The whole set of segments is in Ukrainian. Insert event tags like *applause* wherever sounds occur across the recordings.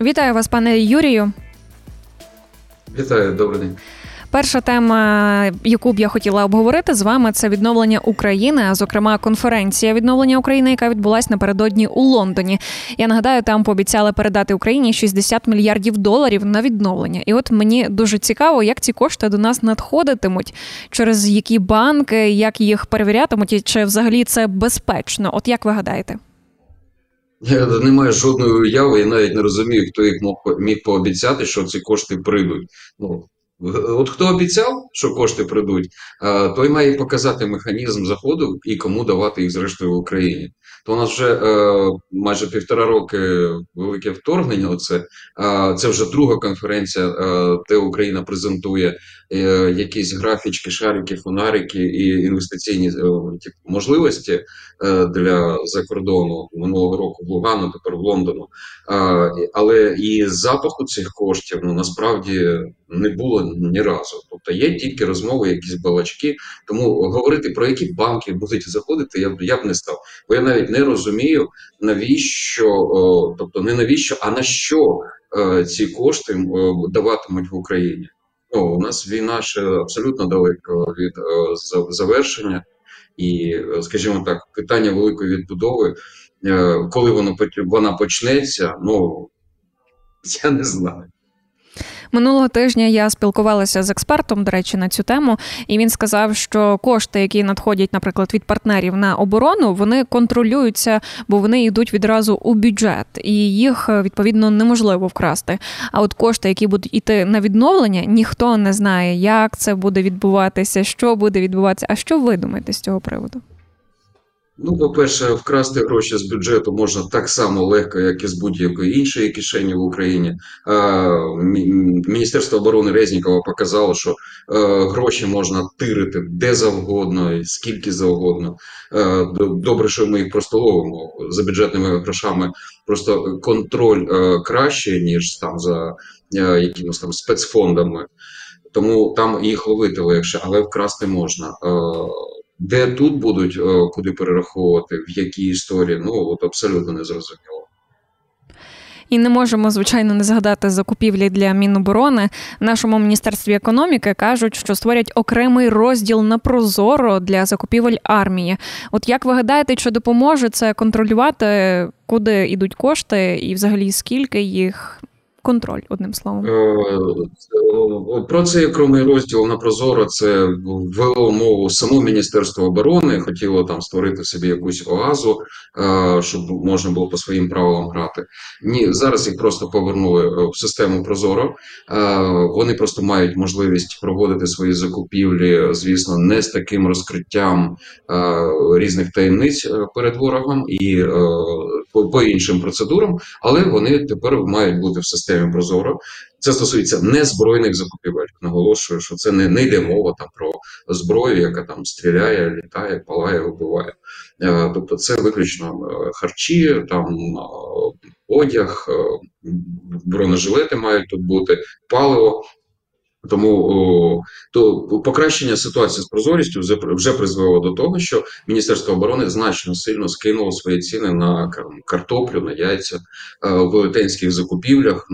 Вітаю вас, пане Юрію. Вітаю, добрий день. Перша тема, яку б я хотіла обговорити з вами, це відновлення України, а зокрема конференція відновлення України, яка відбулась напередодні у Лондоні. Я нагадаю, там пообіцяли передати Україні 60 мільярдів доларів на відновлення. І от мені дуже цікаво, як ці кошти до нас надходитимуть, через які банки, як їх перевірятимуть, і чи взагалі це безпечно? От як ви гадаєте? Я не маю жодної уяви, і навіть не розумію, хто їх міг пообіцяти, що ці кошти прийдуть. Ну От хто обіцяв, що кошти прийдуть, той має показати механізм заходу і кому давати їх зрештою в Україні. То у нас вже е, майже півтора роки велике вторгнення. Оце це вже друга конференція, е, де Україна презентує е, якісь графічки, шарики, фонарики і інвестиційні можливості для закордону минулого року в Лугану, тепер в Лондону. Але і запаху цих коштів ну насправді не було ні разу. Тобто є тільки розмови, якісь балачки. Тому говорити про які банки будуть заходити, я б я б не став. Бо я навіть не розумію, навіщо, о, тобто не навіщо, а на що е, ці кошти о, даватимуть в Україні. Ну, У нас війна ще абсолютно далеко від завершення. І, скажімо так, питання великої відбудови, е, коли воно вона почнеться, ну *laughs* я не знаю. Минулого тижня я спілкувалася з експертом, до речі, на цю тему, і він сказав, що кошти, які надходять, наприклад, від партнерів на оборону, вони контролюються, бо вони йдуть відразу у бюджет, і їх відповідно неможливо вкрасти. А от кошти, які будуть йти на відновлення, ніхто не знає, як це буде відбуватися, що буде відбуватися. А що ви думаєте з цього приводу? Ну, по-перше, вкрасти гроші з бюджету можна так само легко, як і з будь-якої іншої кишені в Україні. Міністерство оборони Резнікова показало, що е, гроші можна тирити де завгодно, скільки завгодно. Е, добре, що ми їх просто ловимо за бюджетними грошами. Просто контроль е, краще, ніж там за якимось там спецфондами. Тому там їх ловити легше, але вкрасти можна. Де тут будуть е, куди перераховувати, в якій історії, ну от абсолютно не зрозуміло. І не можемо, звичайно, не згадати закупівлі для Міноборони. В нашому міністерстві економіки кажуть, що створять окремий розділ на прозоро для закупівель армії. От як ви гадаєте, чи допоможе це контролювати, куди йдуть кошти, і взагалі скільки їх? Контроль, одним словом. Е, про цей окремий розділ на Прозоро це ввело мову само Міністерство оборони, хотіло там створити собі якусь оазу, е, щоб можна було по своїм правилам грати. Ні, зараз їх просто повернули е, в систему Прозоро. Вони просто мають можливість проводити свої закупівлі, звісно, не з таким розкриттям різних таємниць перед ворогом і по іншим процедурам, але вони тепер мають бути в системі системі Прозоро. Це стосується незбройних закупівель. Наголошую, що це не не йде мова там про зброю, яка там стріляє, літає, палає, вбиває. Е, тобто, це виключно е, харчі, там е, одяг, бронежилети мають тут бути паливо. Тому то покращення ситуації з прозорістю вже, вже призвело до того, що Міністерство оборони значно сильно скинуло свої ціни на картоплю, на яйця е, в велетенських закупівлях.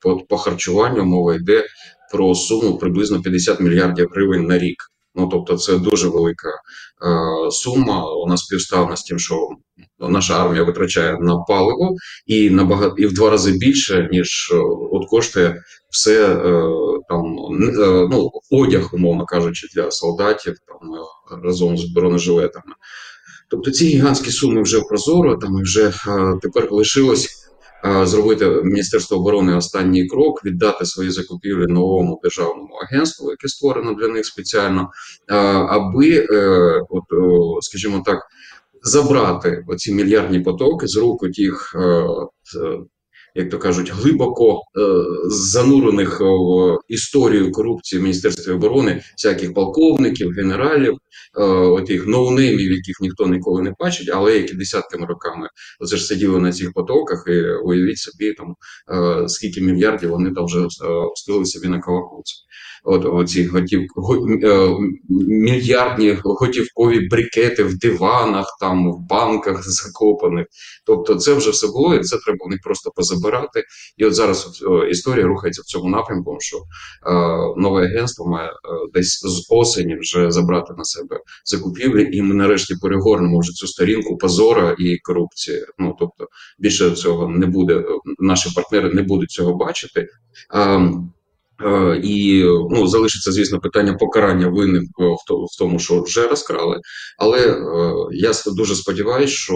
По, по харчуванню мова йде про суму приблизно 50 мільярдів гривень на рік. Ну тобто, це дуже велика е, сума. Вона співставна з тим, що наша армія витрачає на паливо, і набагато і в два рази більше ніж е, от коштує все е, там е, ну одяг, умовно кажучи, для солдатів там е, разом з бронежилетами. Тобто ці гігантські суми вже прозоро, там вже е, тепер лишилось. Зробити Міністерство оборони останній крок, віддати свої закупівлі новому державному агентству, яке створено для них спеціально, аби, от, скажімо так, забрати оці мільярдні потоки з рук тих, як то кажуть, глибоко занурених в історію корупції в Міністерстві оборони, всяких полковників, генералів, е, отих ноунеймів, яких ніхто ніколи не бачить, але які десятками роками сиділи на цих потоках, і уявіть собі там е, скільки мільярдів вони там вже встигли собі на колокуці. От оці готів, е, мільярдні готівкові брикети в диванах, там в банках закопаних. Тобто, це вже все було, і це треба в просто позабирати. І от зараз історія рухається в цьому напрямку, що е, нове агентство має е, десь з осені вже забрати на себе закупівлі, і ми нарешті перегорнемо вже цю сторінку позора і корупції. Ну тобто більше цього не буде. Наші партнери не будуть цього бачити. Е, Е, і ну залишиться, звісно, питання покарання винних в тому, що вже розкрали. Але е, я дуже сподіваюся, що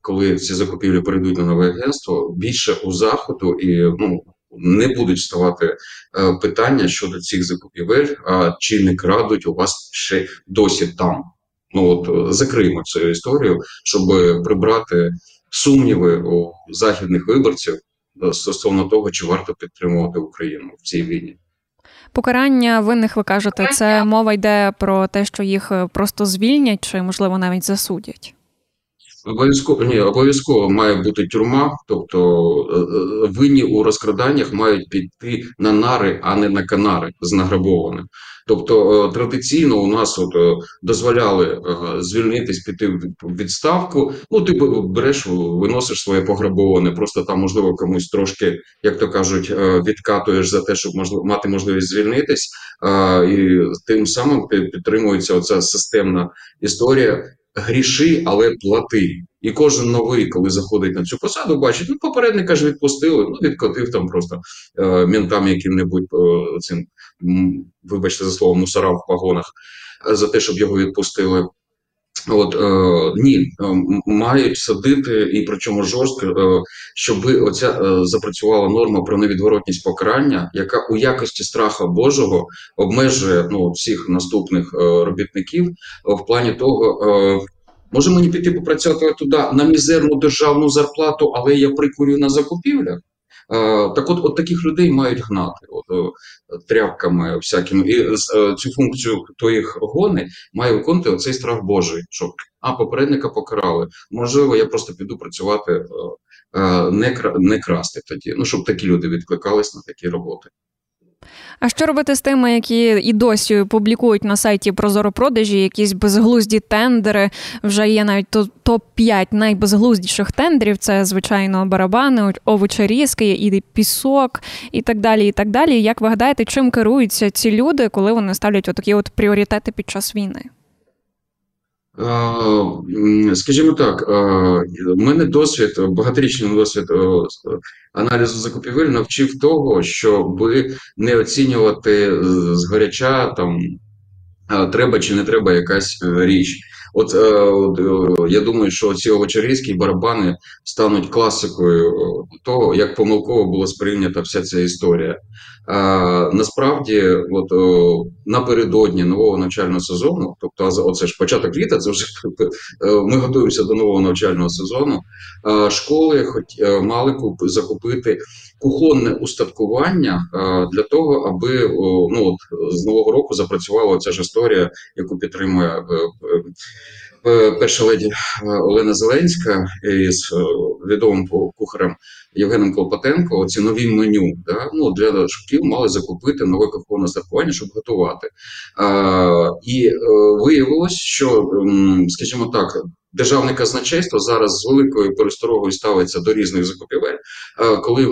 коли ці закупівлі перейдуть на нове агентство, більше у заходу і ну. Не будуть ставати е, питання щодо цих закупівель, а чи не крадуть у вас ще досі там. Ну от закриємо цю історію, щоб прибрати сумніви у західних виборців стосовно того, чи варто підтримувати Україну в цій війні. Покарання винних, ви кажете, це мова йде про те, що їх е, просто звільнять, чи можливо навіть засудять. Обов'язково ні, обов'язково має бути тюрма, тобто е, е, винні у розкраданнях мають піти на нари, а не на канари з награбованим. Тобто е, традиційно у нас от дозволяли звільнитись, піти в відставку. Ну ти береш, виносиш своє пограбоване, просто там можливо комусь трошки, як то кажуть, відкатуєш за те, щоб можливо мати можливість звільнитись, і тим самим підтримується оця системна історія гріши, але плати. І кожен новий, коли заходить на цю посаду, бачить, ну попередника ж відпустили, ну відкотив там просто е, мінтам яким-небудь е, цим, вибачте за слово, мусора в погонах е, за те, щоб його відпустили. От е, ні, е, мають садити і причому жорстко, е, щоб оця е, запрацювала норма про невідворотність покарання, яка у якості страха Божого обмежує ну всіх наступних е, робітників в плані того. Е, Може мені піти попрацювати туди на мізерну державну зарплату, але я прикурю на закупівлях. Так, от от таких людей мають гнати от, тряпками всякими. І е, цю функцію, хто їх гони, має виконувати оцей страх Божий. Що а попередника покарали. Можливо, я просто піду працювати е, е, не не красти тоді. Ну щоб такі люди відкликались на такі роботи. А що робити з тими, які і досі публікують на сайті Прозоропродажі якісь безглузді тендери? Вже є навіть топ 5 найбезглуздіших тендерів. Це звичайно барабани, овочерізки, і пісок, і так далі. І так далі. Як ви гадаєте, чим керуються ці люди, коли вони ставлять отакі от пріоритети під час війни? Скажімо так, в мене досвід, багаторічний досвід аналізу закупівель навчив того, щоб не оцінювати згоряча там треба чи не треба якась е, річ. От, от я думаю, що ці овочерізькі барабани стануть класикою того, як помилково була сприйнята вся ця історія. А, Насправді, от о, напередодні нового навчального сезону, тобто, оце ж початок літа, це вже е, ми готуємося до нового навчального сезону. А, Школи хоч е, мали закупити кухонне устаткування для того, аби ну от з нового року запрацювала ця ж історія, яку підтримує. Е, перша леді Олена Зеленська із відомим кухарем Євгеном Клопотенко ці нові меню да, ну, для шкіл мали закупити нове кухонне страхування, щоб готувати. А, І е, виявилось, що, скажімо так, державне казначейство зараз з великою пересторогою ставиться до різних закупівель, коли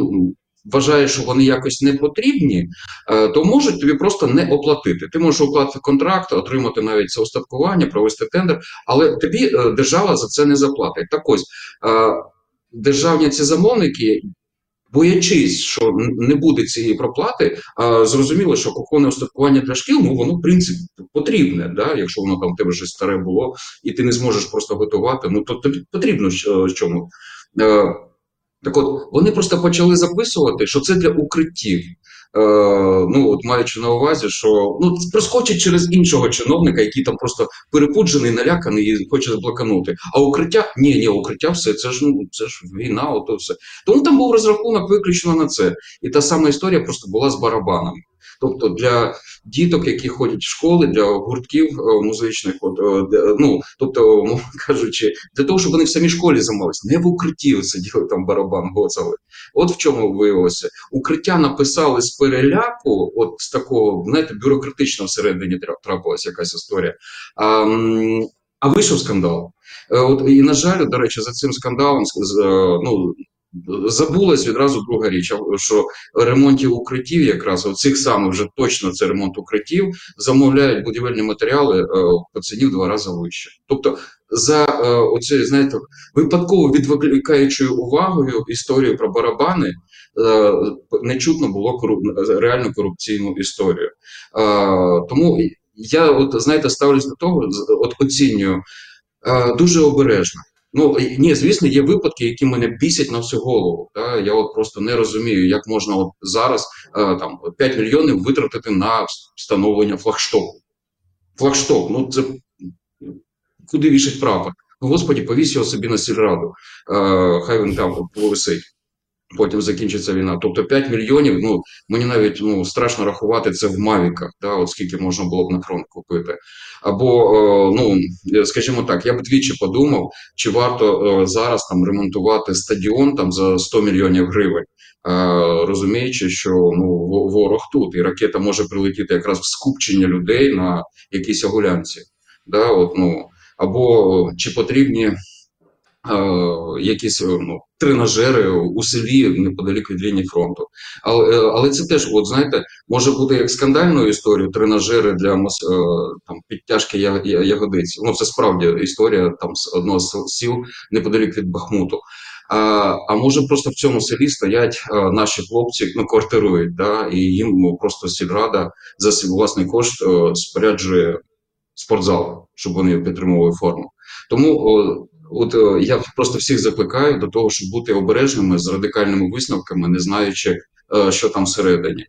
вважає, що вони якось не потрібні, е, то можуть тобі просто не оплатити. Ти можеш укласти контракт, отримати навіть це остаткування, провести тендер, але тобі е, держава за це не заплатить. Так ось державні ці замовники. Боячись, що не буде цієї проплати, а зрозуміло, що кухонне остаткування для шкіл, ну воно в принципі потрібне. Да? Якщо воно там тебе щось старе було, і ти не зможеш просто готувати, ну то тобі потрібно чому. Так от вони просто почали записувати, що це для укриттів. Е, ну от маючи на увазі, що ну проскочить через іншого чиновника, який там просто перепуджений, наляканий і хоче зблоканути. А укриття ні, ні, укриття, все це ж ну це ж війна, ото все. Тому там був розрахунок виключно на це. І та сама історія просто була з барабанами. Тобто для діток, які ходять в школи, для гуртків е, музичних, от, е, ну тобто, *laughs* кажучи, для того, щоб вони в самій школі займалися, не в укритті сиділи там барабан, гоцали. От в чому виявилося. Укриття написали з переляку, от з такого, знаєте, бюрократично всередині трапилася якась історія. А, а вийшов скандал. Е, от і на жаль, до речі, за цим скандалом ну Забулась відразу друга річ, що ремонтів укриттів, якраз оцих саме вже точно це ремонт укриттів, замовляють будівельні матеріали е, по ціні в два рази вище. Тобто, за е, оце, знаєте, випадково відволікаючою увагою історію про барабани, е, не чутно було кору... реально корупційну історію. Тому я, от знаєте, ставлюсь до того, от оцінюю дуже обережно. Ну ні, звісно, є випадки, які мене бісять на всю голову. Та я от просто не розумію, як можна от зараз е, там 5 мільйонів витратити на встановлення флагштоку. Флагшток, ну це куди вішать прапор? Ну, господі, повісь його собі на сільраду. Е, хай він там повисить потім закінчиться війна. Тобто 5 мільйонів. Ну мені навіть ну страшно рахувати це в мавіках, да, от скільки можна було б на фронт купити. Або ну скажімо так, я б двічі подумав, чи варто зараз там ремонтувати стадіон там за 100 мільйонів гривень. Розуміючи, що ну ворог тут, і ракета може прилетіти якраз в скупчення людей на якійсь огулянці. Да, от, ну, Або чи потрібні Е, якісь е, ну, тренажери у селі неподалік від лінії фронту. Але е, але це теж, от знаєте, може бути як скандальною історією тренажери для там, підтяжки ягодиць. Ну, це справді історія там з одного з сіл неподалік від Бахмуту. А а може просто в цьому селі стоять а, наші хлопці, ну квартирують, да, і їм ну, просто сільрада за свій власний кошт а, споряджує спортзал, щоб вони підтримували форму. Тому о, От е, я просто всіх закликаю до того, щоб бути обережними з радикальними висновками, не знаючи, е, що там всередині.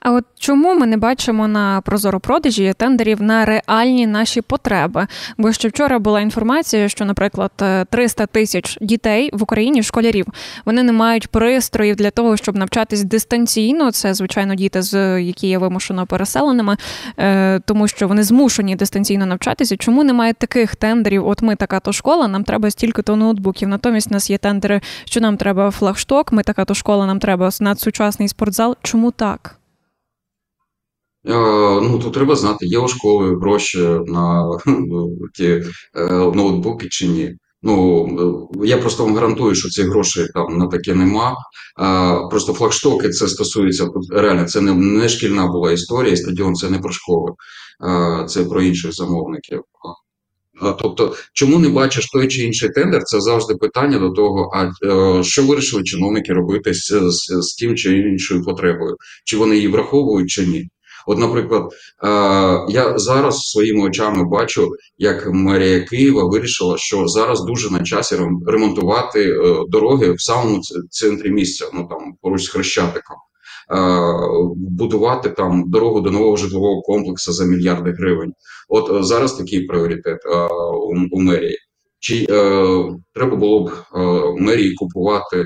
А от чому ми не бачимо на прозоропродажі тендерів на реальні наші потреби? Бо ще вчора була інформація, що, наприклад, 300 тисяч дітей в Україні школярів вони не мають пристроїв для того, щоб навчатись дистанційно. Це звичайно діти, з які є вимушено переселеними, е, тому що вони змушені дистанційно навчатися. Чому немає таких тендерів? От ми така то школа, нам треба стільки то ноутбуків. Натомість у нас є тендери, що нам треба флагшток. Ми така то школа, нам треба надсучасний спортзал. Чому так? Ну, тут треба знати, є у школи гроші на *laughs* ті е, ноутбуки чи ні. Ну, я просто вам гарантую, що цих грошей там на таке нема. А, Просто флагштоки це стосується реально, це не, не шкільна була історія, стадіон це не про школи, це про інших замовників. Тобто, чому не бачиш той чи інший тендер, це завжди питання до того, а е, що вирішили чиновники робити з, з, з тим чи іншою потребою, чи вони її враховують, чи ні. От, наприклад, е, я зараз своїми очами бачу, як мерія Києва вирішила, що зараз дуже на часі ремонтувати е, дороги в самому центрі місця, ну там поруч з Хрещатиком. Е, будувати там дорогу до нового житлового комплексу за мільярди гривень. От зараз такий пріоритет у, у мерії. Чи е, треба було б е, мерії купувати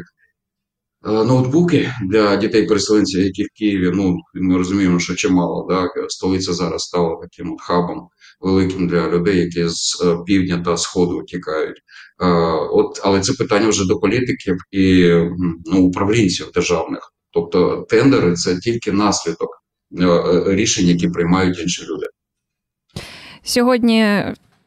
ноутбуки для дітей-переселенців, які в Києві, ну ми розуміємо, що чимало. Да? Столиця зараз стала таким от хабом великим для людей, які з е, півдня та сходу тікають. Е, от, Але це питання вже до політиків і ну, управлінців державних. Тобто тендери це тільки наслідок рішень, які приймають інші люди. Сьогодні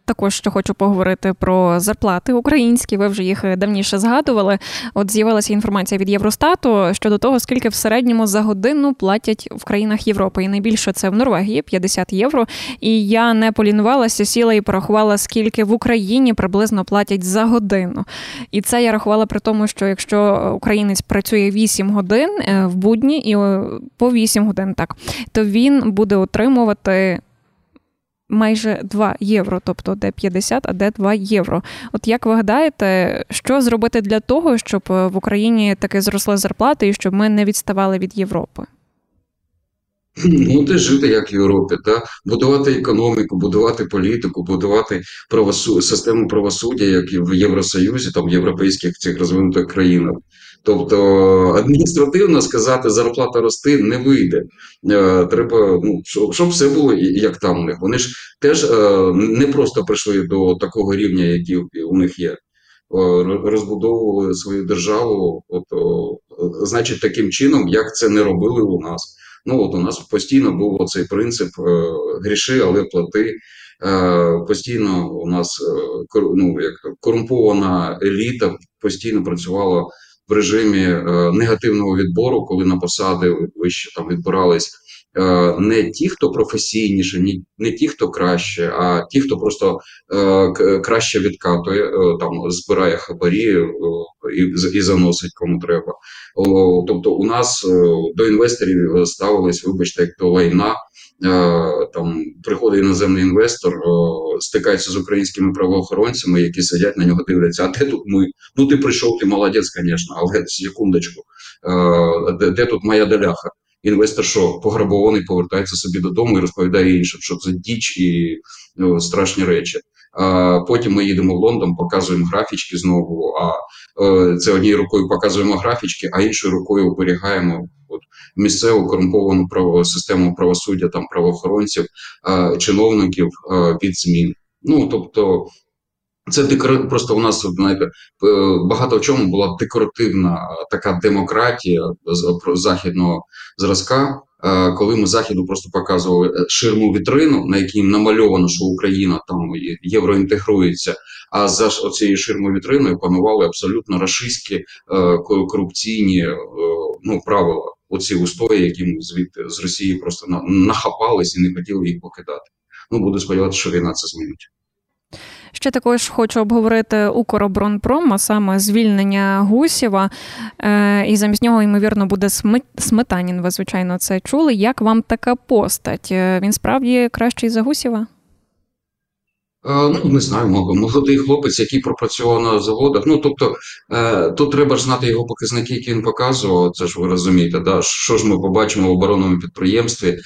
також ще хочу поговорити про зарплати українські. Ви вже їх давніше згадували. От з'явилася інформація від Євростату щодо того, скільки в середньому за годину платять в країнах Європи. І найбільше це в Норвегії 50 євро. І я не полінувалася, сіла і порахувала, скільки в Україні приблизно платять за годину. І це я рахувала при тому, що якщо українець працює 8 годин е, в будні і е, по 8 годин, так то він буде отримувати майже 2 євро, тобто де 50, а де 2 євро. От як ви гадаєте, що зробити для того, щоб е, в Україні таки зросли зарплати і щоб ми не відставали від Європи? Ну, теж жити як в Європі, та будувати економіку, будувати політику, будувати правосу... систему правосуддя, як і в Євросоюзі, там в європейських цих розвинутих країнах. Тобто адміністративно сказати, зарплата рости не вийде. Треба, ну щоб все було як там у них. Вони ж теж не просто прийшли до такого рівня, який у них є. Розбудовували свою державу, от, значить, таким чином, як це не робили у нас. Ну от у нас постійно був цей принцип гріши, але плати. Е, постійно у нас е, ну, як корумпована еліта постійно працювала в режимі е, негативного відбору, коли на посади вище там відбирались не ті, хто професійніше, не ті, хто краще, а ті, хто просто краще відкатує, там збирає хабарі і заносить кому треба. Тобто, у нас до інвесторів ставились, вибачте, як до лайна. Е, там приходить іноземний інвестор, е, стикається з українськими правоохоронцями, які сидять на нього, дивляться. А де тут ми? Ну ти прийшов, ти молодець, звісно, але секундочку, е, де тут моя доляха? Інвестор, що пограбований, повертається собі додому і розповідає іншим, що це діч і ну, страшні речі. А Потім ми їдемо в Лондон, показуємо графічки знову. А це однією рукою показуємо графічки, а іншою рукою оберігаємо от місцеву корумповану право систему правосуддя там правоохоронців, чиновників від змін. Ну тобто. Це декор... просто у нас знаєте, багато в чому була декоративна така демократія західного зразка, коли ми заходу просто показували е, ширму вітрину, на якій намальовано, що Україна там євроінтегрується. А за цією ширмою вітриною панували абсолютно рашистські е, корупційні е, ну правила оці устої, які ми звідти з Росії просто нахапались і не хотіли їх покидати. Ну буду сподіватися, що війна це змінить. Ще також хочу обговорити Укроборонпром, а саме звільнення Гусєва. Е, і замість нього, ймовірно, буде Сметанін. Ви, звичайно, це чули. Як вам така постать? Е, він справді кращий за Гусєва? Е, ну, не знаю, молодий хлопець, який пропрацював на заводах. Ну тобто е, тут треба ж знати його показники, які він показував. Це ж ви розумієте, да що ж ми побачимо в оборонному підприємстві, е,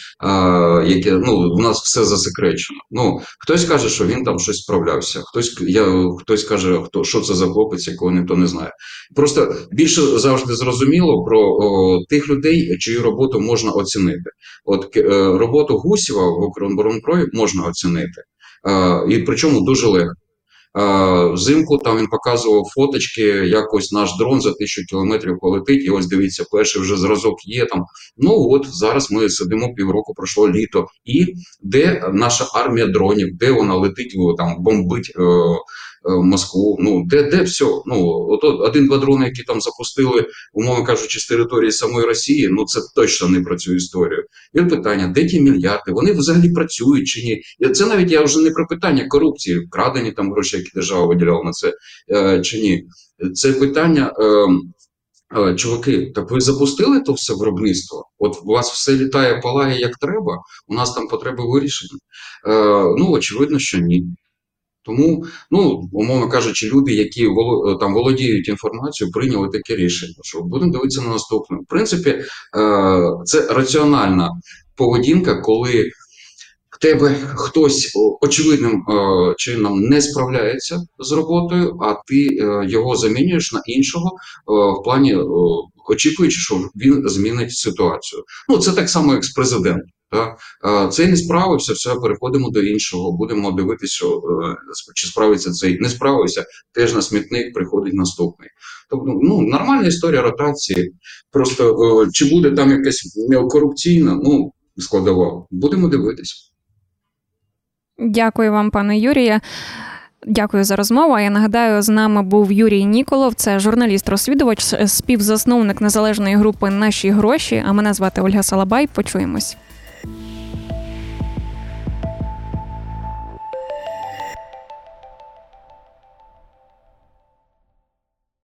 яке ну у нас все засекречено. Ну хтось каже, що він там щось справлявся. Хтось я хтось каже, хто що це за хлопець, якого ніхто не знає. Просто більше завжди зрозуміло про о, тих людей, чию роботу можна оцінити. От е, роботу Гусєва в Укроборонпрої можна оцінити. І причому дуже легко. Взимку там він показував фоточки, якось наш дрон за тисячу кілометрів полетить, і ось дивіться, перший вже зразок є там. Ну от зараз ми сидимо півроку, пройшло літо. І де наша армія дронів, де вона летить, там бомбить е, Е, Москву. Ну де де все? Ну от один-два дрони, які там запустили, умовно кажучи, з території самої Росії. Ну це точно не про цю історію. І питання, де ті мільярди? Вони взагалі працюють чи ні? Це навіть я вже не про питання корупції, вкрадені там гроші, які держава виділяла на це е, чи ні. Це питання. Е, Чуваки, так ви запустили то все виробництво? От у вас все літає, палає як треба. У нас там потреби вирішені. Е, Ну очевидно, що ні. Тому, ну умовно кажучи, люди, які там володіють інформацією, прийняли таке рішення. Що будемо дивитися на наступне. В принципі, е, це раціональна поведінка, коли в тебе хтось очевидним е, чином не справляється з роботою, а ти е, його замінюєш на іншого в плані очікуючи, що він змінить ситуацію. Ну це так само, як з президентом. Цей не справився, все, переходимо до іншого. Будемо дивитися, е, чи справиться цей не справився, теж на смітник приходить наступний. Тобто, ну нормальна історія ротації. Просто е, чи буде там якась корупційна, ну складова. Будемо дивитися. Дякую вам, пане Юрія. Дякую за розмову. Я нагадаю, з нами був Юрій Ніколов, це журналіст-розслідувач, співзасновник незалежної групи Наші гроші. А мене звати Ольга Салабай. Почуємось.